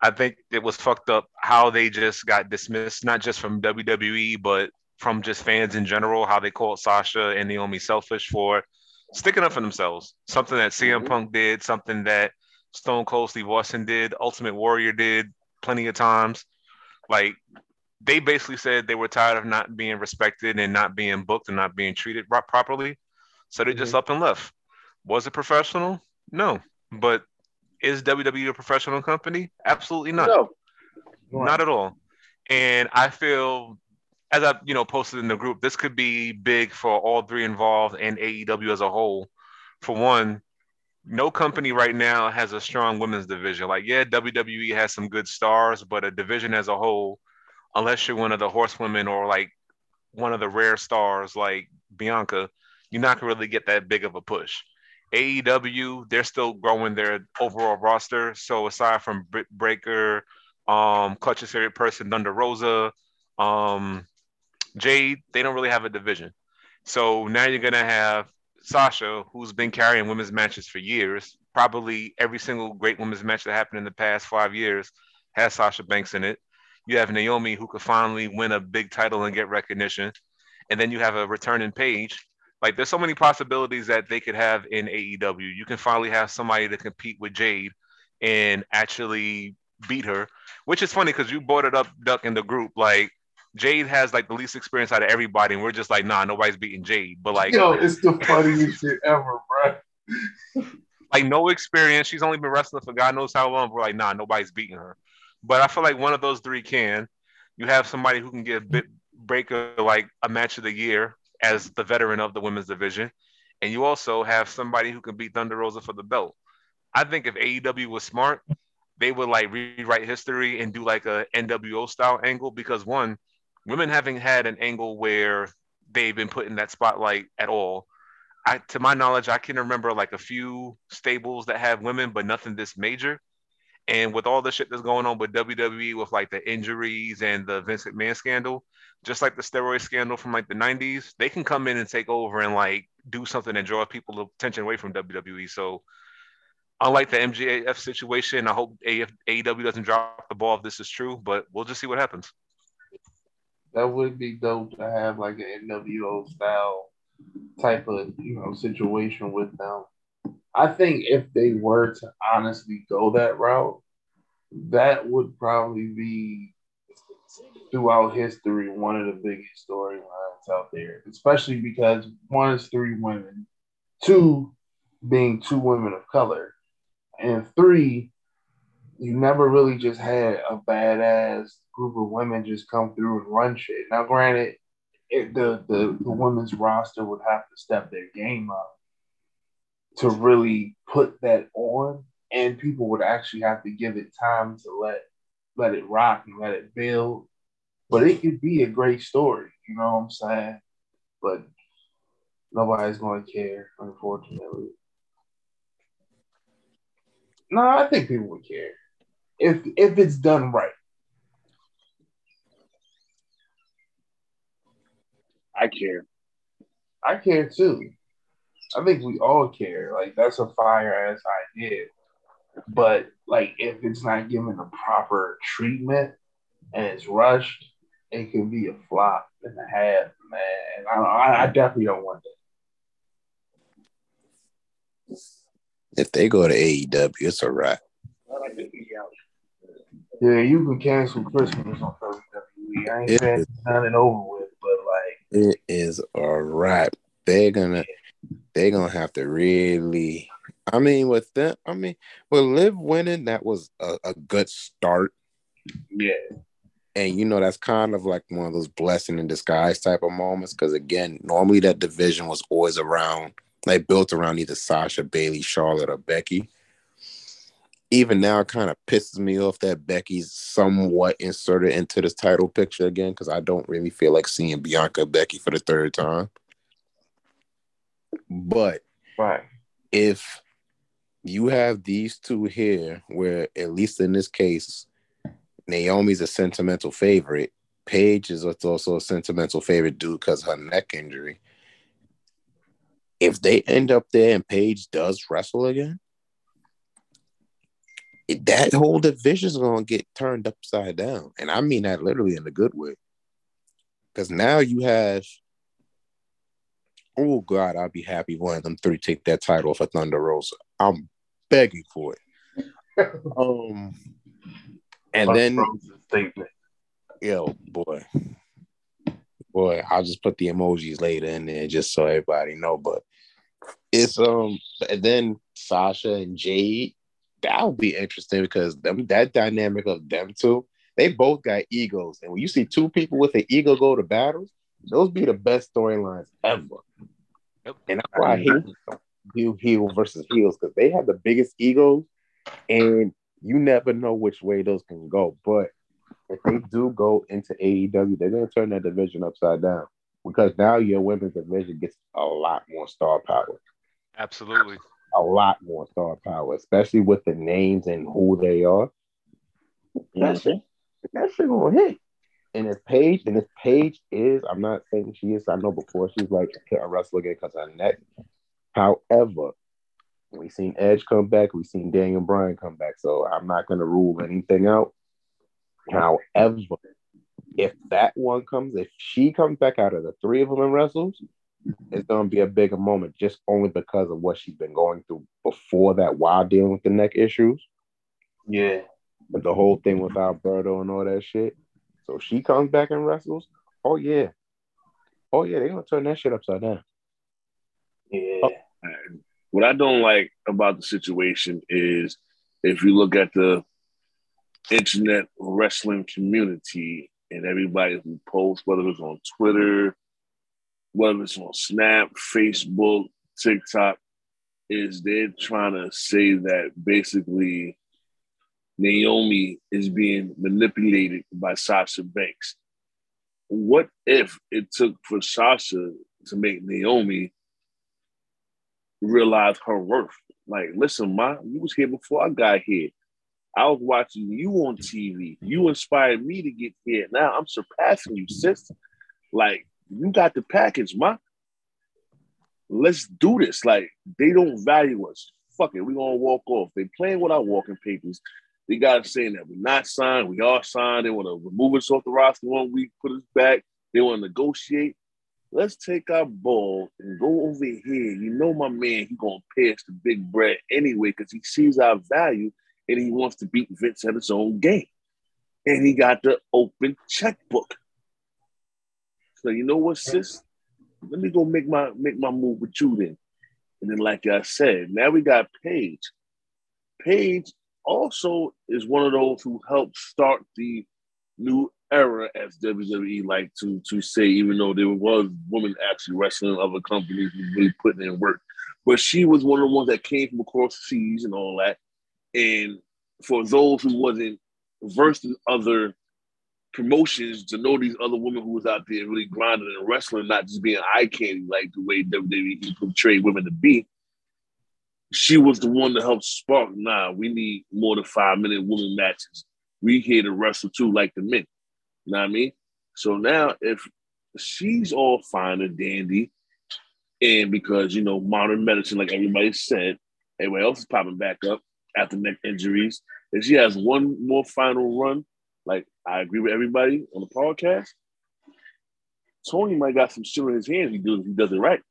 I think it was fucked up how they just got dismissed, not just from WWE, but from just fans in general, how they called Sasha and Naomi selfish for sticking up for themselves. Something that CM Mhm. Punk did, something that Stone Cold Steve Austin did, Ultimate Warrior did plenty of times. Like they basically said they were tired of not being respected and not being booked and not being treated properly. So they just mm-hmm. up and left. Was it professional? No. But is WWE a professional company? Absolutely not. No. Not at all. And I feel, as I you know posted in the group, this could be big for all three involved and AEW as a whole. For one, no company right now has a strong women's division. Like, yeah, WWE has some good stars, but a division as a whole, unless you're one of the horsewomen or like one of the rare stars like Bianca, you're not gonna really get that big of a push. AEW, they're still growing their overall roster. So aside from Britt Baker, um, Clutch's favorite person, Thunder Rosa, um, Jade, they don't really have a division. So now you're gonna have Sasha, who's been carrying women's matches for years. Probably every single great women's match that happened in the past five years has Sasha Banks in it. You have Naomi, who could finally win a big title and get recognition, and then you have a returning Paige. Like, there's so many possibilities that they could have in AEW. You can finally have somebody to compete with Jade and actually beat her, which is funny because you brought it up, Duck, in the group. Like, Jade has like the least experience out of everybody, and we're just like, nah, nobody's beating Jade. But like, Yo, it's the funniest shit ever, bro. like no experience. She's only been wrestling for God knows how long. We're like, nah, nobody's beating her. But I feel like one of those three can. You have somebody who can give a Britt Baker like a match of the year as the veteran of the women's division, and you also have somebody who can beat Thunder Rosa for the belt. I think if AEW was smart, they would like rewrite history and do like a NWO style angle because one, women haven't had an angle where they've been put in that spotlight at all. I, to my knowledge, I can remember like a few stables that have women, but nothing this major. And with all the shit that's going on with WWE, with like the injuries and the Vince McMahon scandal, just like the steroid scandal from like the 90s, they can come in and take over and like do something and draw people attention away from WWE. So, unlike the MJF situation, I hope AEW doesn't drop the ball if this is true, but we'll just see what happens. That would be dope to have like an NWO style type of you know situation with them. I think if they were to honestly go that route, that would probably be throughout history one of the biggest storylines out there, especially because one is three women, two being two women of color, and three, you never really just had a badass group of women just come through and run shit. Now, granted, it, the, the the women's roster would have to step their game up to really put that on, and people would actually have to give it time to let let it rock and let it build. But it could be a great story, you know what I'm saying? But nobody's going to care, unfortunately. No, I think people would care if if it's done right. I care. I care too. I think we all care. Like that's a fire ass idea. But like if it's not given the proper treatment and it's rushed, it can be a flop and a half, man. I, I, I definitely don't want that. If they go to AEW, it's a wrap. Yeah, you can cancel Christmas on WWE. I ain't saying it's done and over with, but like It is a wrap. They're gonna they're gonna have to really I mean with them, I mean with Liv winning, that was a, a good start. yeah, And you know, that's kind of like one of those blessing in disguise type of moments. Cause again, normally that division was always around, like built around either Sasha, Bayley, Charlotte, or Becky. Even now, it kind of pisses me off that Becky's somewhat inserted into this title picture again, because I don't really feel like seeing Bianca Becky for the third time. But right. if you have these two here, where at least in this case, Naomi's a sentimental favorite, Paige is also a sentimental favorite due because her neck injury. If they end up there and Paige does wrestle again, that whole division's gonna get turned upside down, and I mean that literally in a good way. Because now you have, oh god, I'll be happy one of them three take that title for Thunder Rosa. I'm begging for it. Um, and then statement. yo, boy, boy, I'll just put the emojis later in there just so everybody know. But it's um, and then Sasha and Jade, that'll be interesting because them that dynamic of them two, they both got egos, and when you see two people with an ego go to battles, those be the best storylines ever. Yep. And that's why I hate heel heel versus heels because they have the biggest egos, and you never know which way those can go. But if they do go into AEW, they're gonna turn that division upside down because now your women's division gets a lot more star power, Absolutely. A lot more star power, especially with the names and who they are. That shit, that shit gonna hit. And if Paige, and if Paige is, I'm not saying she is. I know before she was like a wrestler again because her neck. However, we seen Edge come back, we seen Daniel Bryan come back, so I'm not gonna rule anything out. However, if that one comes, if she comes back out of the three of them and wrestles, it's gonna be a bigger moment just only because of what she's been going through before that while dealing with the neck issues Yeah, and the whole thing with Alberto and all that shit. So she comes back and wrestles. Oh yeah. Oh yeah, they're gonna turn that shit upside down. yeah. Oh. What I don't like about the situation is if you look at the internet wrestling community and everybody who posts, whether it's on Twitter, whether it's on Snap, Facebook, TikTok, is they're trying to say that basically Naomi is being manipulated by Sasha Banks. What if it took for Sasha to make Naomi realize her worth? Like, listen, ma, you was here before I got here. I was watching you on TV. You inspired me to get here. Now I'm surpassing you, sis. Like, you got the package, ma. Let's do this. Like, they don't value us. Fuck it, we gonna walk off. They playing with our walking papers. They got us saying that we're not signed, we are signed. They want to remove us off the roster one week, put us back. They want to negotiate. Let's take our ball and go over here. You know, my man, he gonna pay us the big bread anyway because he sees our value and he wants to beat Vince at his own game. And he got the open checkbook. So you know what, sis? Let me go make my make my move with you then. And then, like I said, now we got Paige. Paige also is one of those who helped start the new era, as WWE like to to say, even though there was women actually wrestling other companies and really putting in work. But she was one of the ones that came from across the seas and all that. And for those who wasn't versed in other promotions, to know these other women who was out there really grinding and wrestling, not just being eye candy like the way WWE portrayed women to be, she was the one to help spark. Nah, we need more than five minute women matches. We here to wrestle too, like the men. You know what I mean? So now, if she's all fine and dandy, And because, you know, modern medicine, like everybody said, everybody else is popping back up after neck injuries. If she has one more final run, like I agree with everybody on the podcast, Tony might got some shit in his hands. He does he does it right.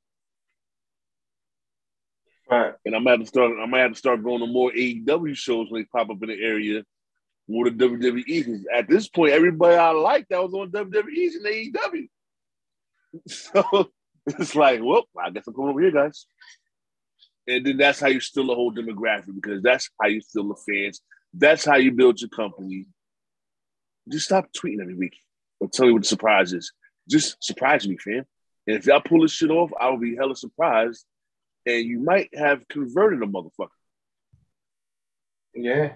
Right. And I might have to start. I might have to start going to more AEW shows when they pop up in the area, more the WWE. Because at this point, everybody I like that was on WWE's in AEW. So it's like, well, I guess I'm coming over here, guys. And then that's how you steal the whole demographic because that's how you steal the fans. That's how you build your company. Just stop tweeting every week or tell me what the surprise is. Just surprise me, fam. And if y'all pull this shit off, I will be hella surprised. And you might have converted a motherfucker. Yeah.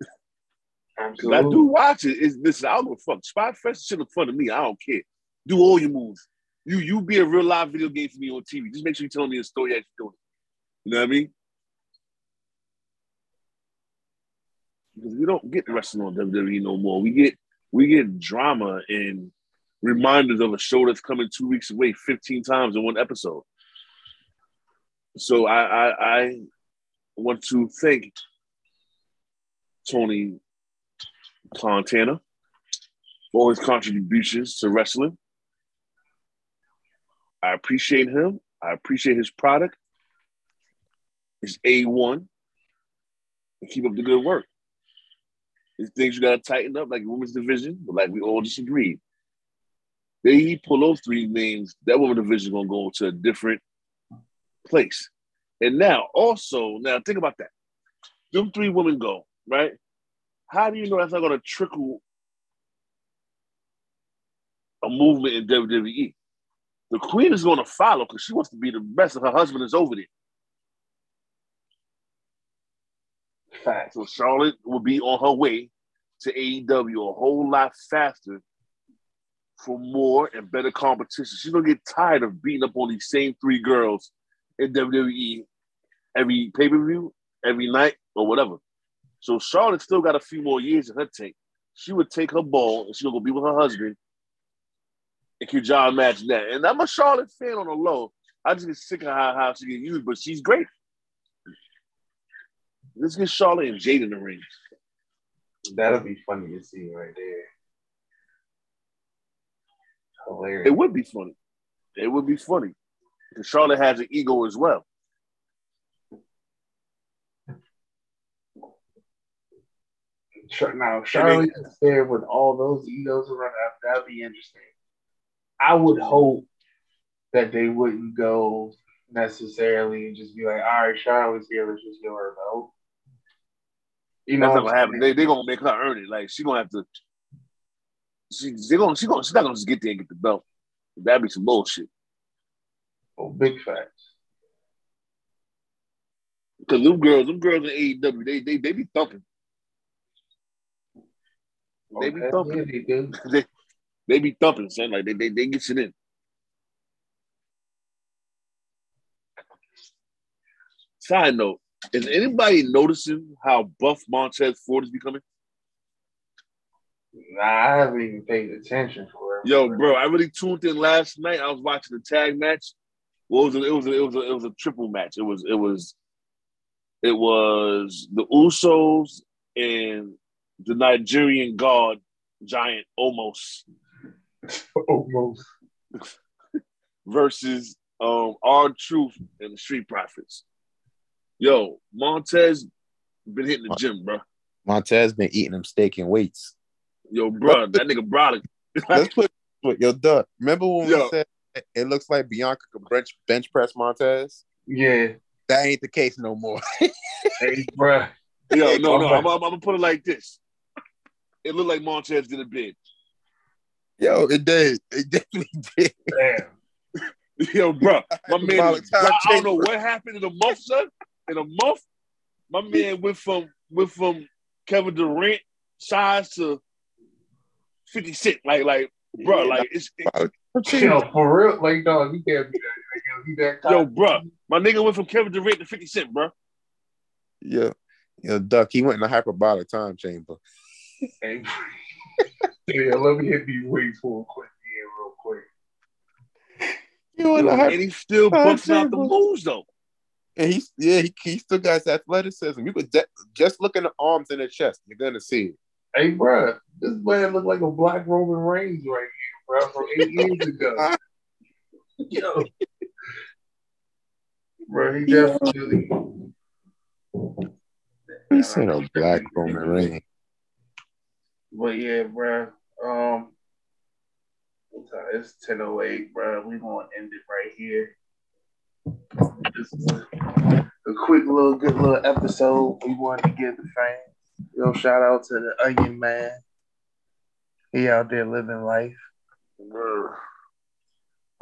Because I do watch it. It's, listen, I don't give a fuck. Spot Fest shit look fun to me. I don't care. Do all your moves. You you be a real live video game for me on TV. Just make sure you tell me a story as you're doing it. You know what I mean? Because we don't get wrestling on WWE no more. We get we get drama and reminders of a show that's coming two weeks away 15 times in one episode. So I I, I want to thank Tony Montana for his contributions to wrestling. I appreciate him. I appreciate his product. It's A1. And keep up the good work. There's things you gotta tighten up, like women's division, but like we all just agreed. They pull those three names, that women's division gonna go to a different place. And now, also, now think about that. Them three women go, right? How do you know that's not gonna trickle a movement in WWE? The queen is to follow because she wants to be the best, and her husband is over there. Facts. So Charlotte will be on her way to AEW a whole lot faster for more and better competition. She's gonna get tired of beating up on these same three girls in WWE every pay per view, every night, or whatever. So Charlotte still got a few more years in her tank. She would take her ball and gonna go be with her husband. And y'all imagine that? And I'm a Charlotte fan on the low. I just get sick of how, how she get used, but she's great. Let's get Charlotte and Jade in the ring. That'll be funny to see right there. Hilarious. It would be funny. It would be funny. Because Charlotte has an ego as well. Now, Charlotte is there with all those egos around. that- That'd be interesting. I would hope that they wouldn't go necessarily and just be like, "All right, Charlotte's here. Let's just give her a belt." You know, That's what gonna I'm happen. saying? They they gonna make her earn it. Like she gonna have to. She they gonna she gonna she's not gonna just get there and get the belt. That'd be some bullshit. Oh, big facts. Cause them girls, them girls in AEW, they they they be thumping. Oh, they be Okay, thumping. yeah, they do. They, they be thumping, son. Like they they they get it in. Side note: Is anybody noticing how buff Montez Ford is becoming? Nah, I haven't even paid attention for it. Yo, bro, I really tuned in last night. I was watching the tag match. Well, it was a, it was a, it was a, it was a triple match. It was it was it was the Usos and the Nigerian God giant almost Almost. versus um R-Truth and the Street Profits. Yo, Montez been hitting the gym, bro. Montez been eating them steak and weights. Yo, bro, that nigga brolic. Let's put put yo duck. Remember when Yo. we said it looks like Bianca could bench bench press Montez? Yeah. That ain't the case no more. Hey, bro. Yo, no, no, I'm, I'm, I'm gonna put it like this. It looked like Montez did a bid. yo, it did. It definitely did. Damn. Yo, bro, my man, Hyperbolic I, time I don't know what happened in the month, son. In a month, my man went from went from Kevin Durant size to fifty cent. Like, like, bro, like it's it- Yo, for real? Like, dog, you can't be that. Like, yo, he that yo, bro. My nigga went from Kevin Durant to fifty cent, bro. Yeah. Yo, Duck, he went in the hyperbolic time chamber. Hey, yeah, let me hit these weights for a quick, yeah, real quick. You wanna have- And he still busting out the moves though. And he's yeah, he, he still got his athleticism. You could de- just look in the arms and the chest, you're gonna see it. Hey, bro, this man look like a black Roman Reigns right here, bro, from eight years ago. Yo. Bro, he definitely. He said a black Roman Reigns. But yeah, bro. Um, it's ten oh eight, bro. We gonna end it right here. This is a, a quick little good little episode we wanted to give the fans. Yo, shout out to the Onion Man. He out there living life. Brr.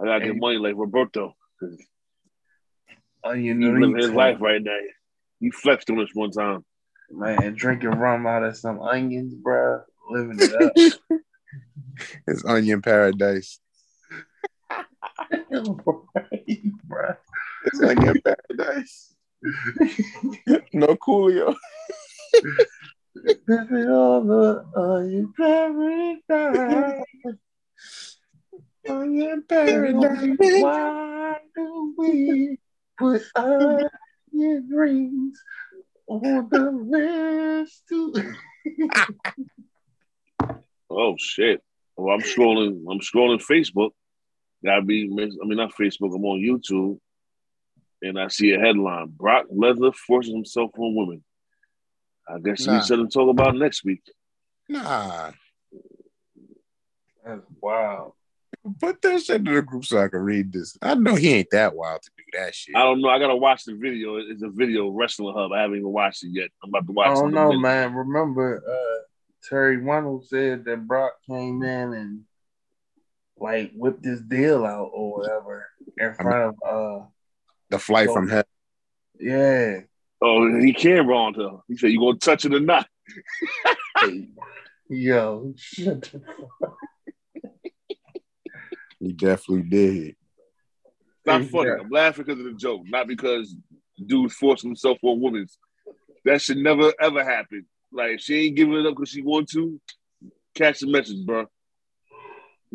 I gotta get money like Roberto. Onion He's living his life right now. He flexed on us one time. Man, drinking rum out of some onions, bro. Living it up. It's onion paradise. Bro. It's onion paradise. no Coolio. Living on the onion paradise. Onion Why do we put onion rings on the list to Oh shit. Well, I'm scrolling. I'm scrolling Facebook. Gotta be. I mean, not Facebook. I'm on YouTube, and I see a headline: Brock Lesnar forces himself on women. I guess Nah. we said to talk about next week. Nah. That's wild. Put that shit in the group so I can read this. I know he ain't that wild to do that shit. I don't know. I gotta watch the video. It's a video Wrestling Hub. I haven't even watched it yet. I'm about to watch I don't know, minute. man. Remember, uh, Terri Runnels said that Brock came in and like whip this deal out or whatever in front of uh The flight from hell. yeah. Oh, he came wrong though. He said, "You gonna touch it or not?" Yo, shut the fuck. He definitely did. It's not funny. bro. I'm laughing because of the joke, not because dude forced himself on women. That should never ever happen. Like she ain't giving it up because she want to. Catch the message, bro.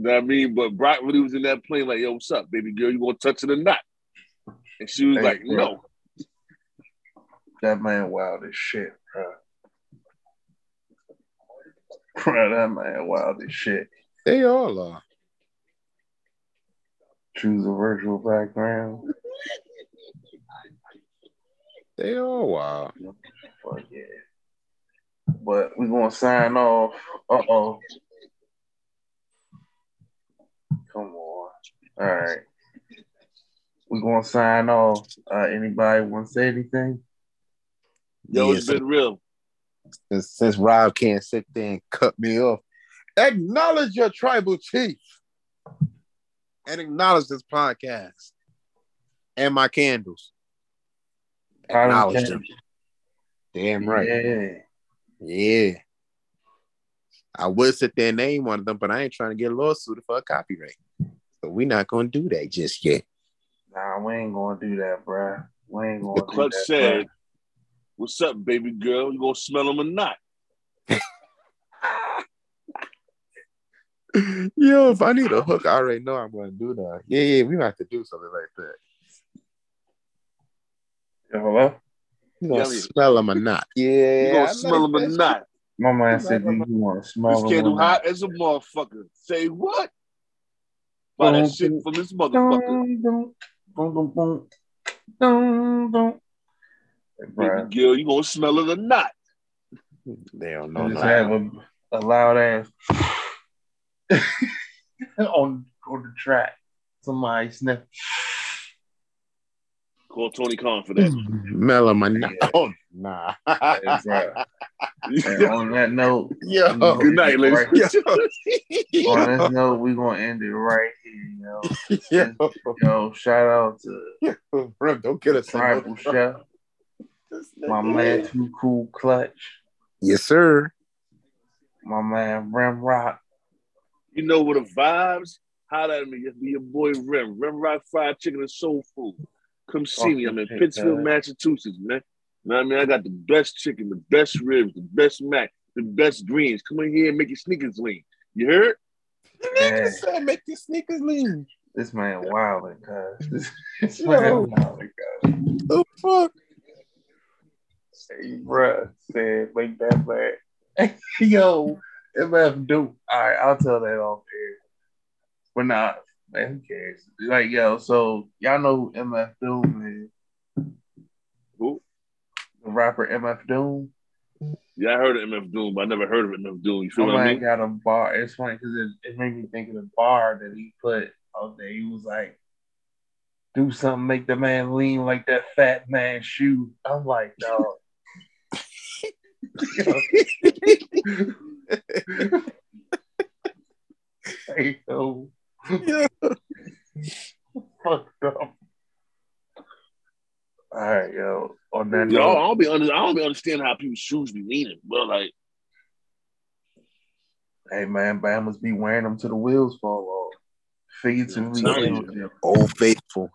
You know what I mean? But Brock really was in that plane like, "Yo, what's up, baby girl? You gonna touch it or not?" And she was Hey, like, bro. "No." That man wild as shit, bro. Bro, that man wild as shit. They all are. Choose a virtual background. They all wild. Fuck yeah. But we're gonna sign off. Uh oh. Come on. All right. We're gonna sign off. Uh anybody wanna say anything? Yo, Yeah, it's so- been real. since, since Rob can't sit there and cut me off, acknowledge your tribal chief and acknowledge this podcast and my candles. Acknowledge them. Damn right. Yeah. Yeah. I would sit there and name one of them, but I ain't trying to get a lawsuit for a copyright. So we're not going to do that just yet. Nah, we ain't gonna do that, bro. We ain't gonna do Clutch that. said, bruh. "What's up, baby girl? You gonna smell them or not?" Yo, if I need a hook, I already know I'm going to do that. Yeah, yeah, we have to do something like that. Yo, hello? You gonna Yeah, smell them or not? Yeah, You gonna I smell them or not? My man said, "Do you want to smell This it candle hot as a motherfucker. Say what? Buy that shit from this motherfucker. Dun, dun, dun, dun, dun, dun, dun. Hey, Baby girl, you gonna smell it or not? They don't you know. just have a, a loud ass on on the track. Somebody sniff. Call Tony Khan for that. Smell them or not? Yeah. Oh, Oh, nah. Hey. And on that note, Yo, Good night, ladies. Yo, on this note, we're gonna end it right here, yo. yo, Yo, shout out to yo, bro, don't get us in Tribal no- Chef, my man Too Cool Clutch, Yes, sir. my man Rim Rock. You know what the vibes? Holla at me. It's your boy Rim. Rim Rock Fried Chicken and Soul Food. Come see me. I'm in Okay, Pittsfield. Massachusetts, man. You know what I mean? I got the best chicken, the best ribs, the best mac, the best greens. Come in here and make your sneakers lean. You heard? Yeah. said make your sneakers lean. This man wilding, cuz. This, this Yo. man wilding, cuz. The fuck? Hey, bruh, said make that man. Yo, MF Doom. All right, I'll tell that off air. But nah, man, who cares? Like, yo, so y'all know who MF Doom is? Who? The rapper MF Doom. Yeah, I heard of MF Doom, but I never heard of MF Doom. You feel My what I mean? got a bar. It's funny because it, it made me think of the bar that he put out there. He was like, do something, make the man lean like that fat man shoe. I'm like, dog. hey, yo. Yeah. Fucked up. All right, yo. On that Yo, I note, don't be under, I don't be understand how people's shoes be leaning, but like, hey man, Bama's be wearing them to the wheels fall off. Figuratively, Old faithful.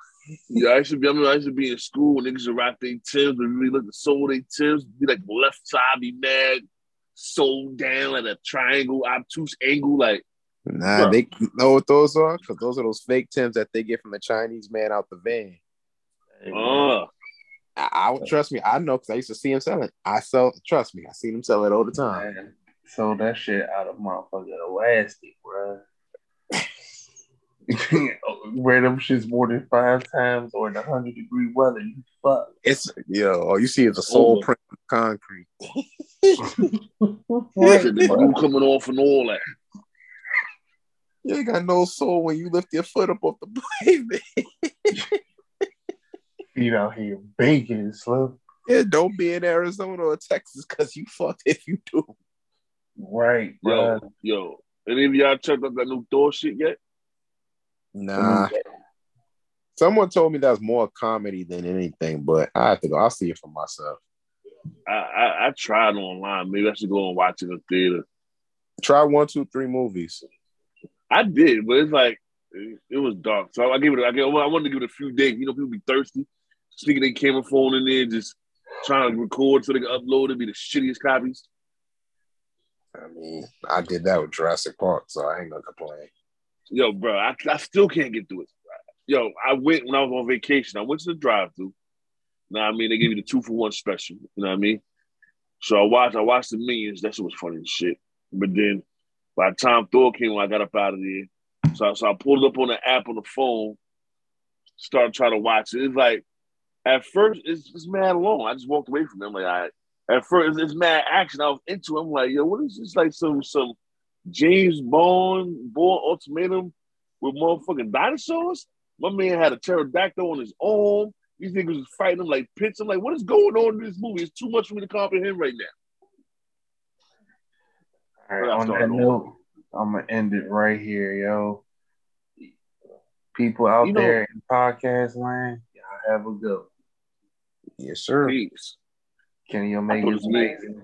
yeah, I used to be. I remember I used to be in school when niggas would rock their Tims, but really look at the sole of their Tims, be like left side be mad, sole down at a triangle, obtuse angle, like Nah, Bruh. they know what those are because those are those fake Tims that they get from the Chinese man out the van. uh I, I would trust me. I know because I used to see him selling. I sell. Trust me, I seen him sell it all the time. Man, sold that shit out of motherfucking elastic, bro. Wear them shits more than five times or in a hundred degree weather, you fuck. It's yo. All you see is a soul print on concrete. said the glue coming off and all that. You ain't got no soul when you lift your foot up off the pavement. Feet out here baking, Slim. yeah, don't be in Arizona or Texas because you fucked if you do. Right, bro. Yo, yo, any of y'all checked out that new Thor shit yet? Nah. Someone told me that's more comedy than anything, but I have to go. I'll see it for myself. I, I I tried online. Maybe I should go and watch it in the theater. Try one, two, three movies. I did, but it's like it, it was dark. So I gave it. I gave, I wanted to give it a few days. You know, people be thirsty, sneaking their camera phone in there, just trying to record so they can upload it. Be the shittiest copies. I mean, I did that with Jurassic Park, so I ain't gonna complain. Yo, bro, I, I still can't get through it. Yo, I went when I was on vacation. I went to the drive-through. Know what I mean? They gave you the two for one special. You know what I mean? So I watched. I watched the Minions. That shit was funny as shit. But then, by the time Thor came, when I got up out of there. So, so I pulled up on the app on the phone. Started trying to watch it. It's like at first it's, it's mad long. I just walked away from. I'm like, I, At first it's, mad action. I was into. it. I'm like, yo, what is this? Like some some James Bond Bourne Ultimatum with motherfucking dinosaurs. My man had a pterodactyl on his arm. These niggas was fighting him like pits. I'm like, what is going on in this movie? It's too much for me to comprehend right now. All right, on that note, I'm gonna end it right here, yo. People out You know- there in podcast land, y'all have a go. Yes, sir. Peace. Kenny Omega is was me. amazing.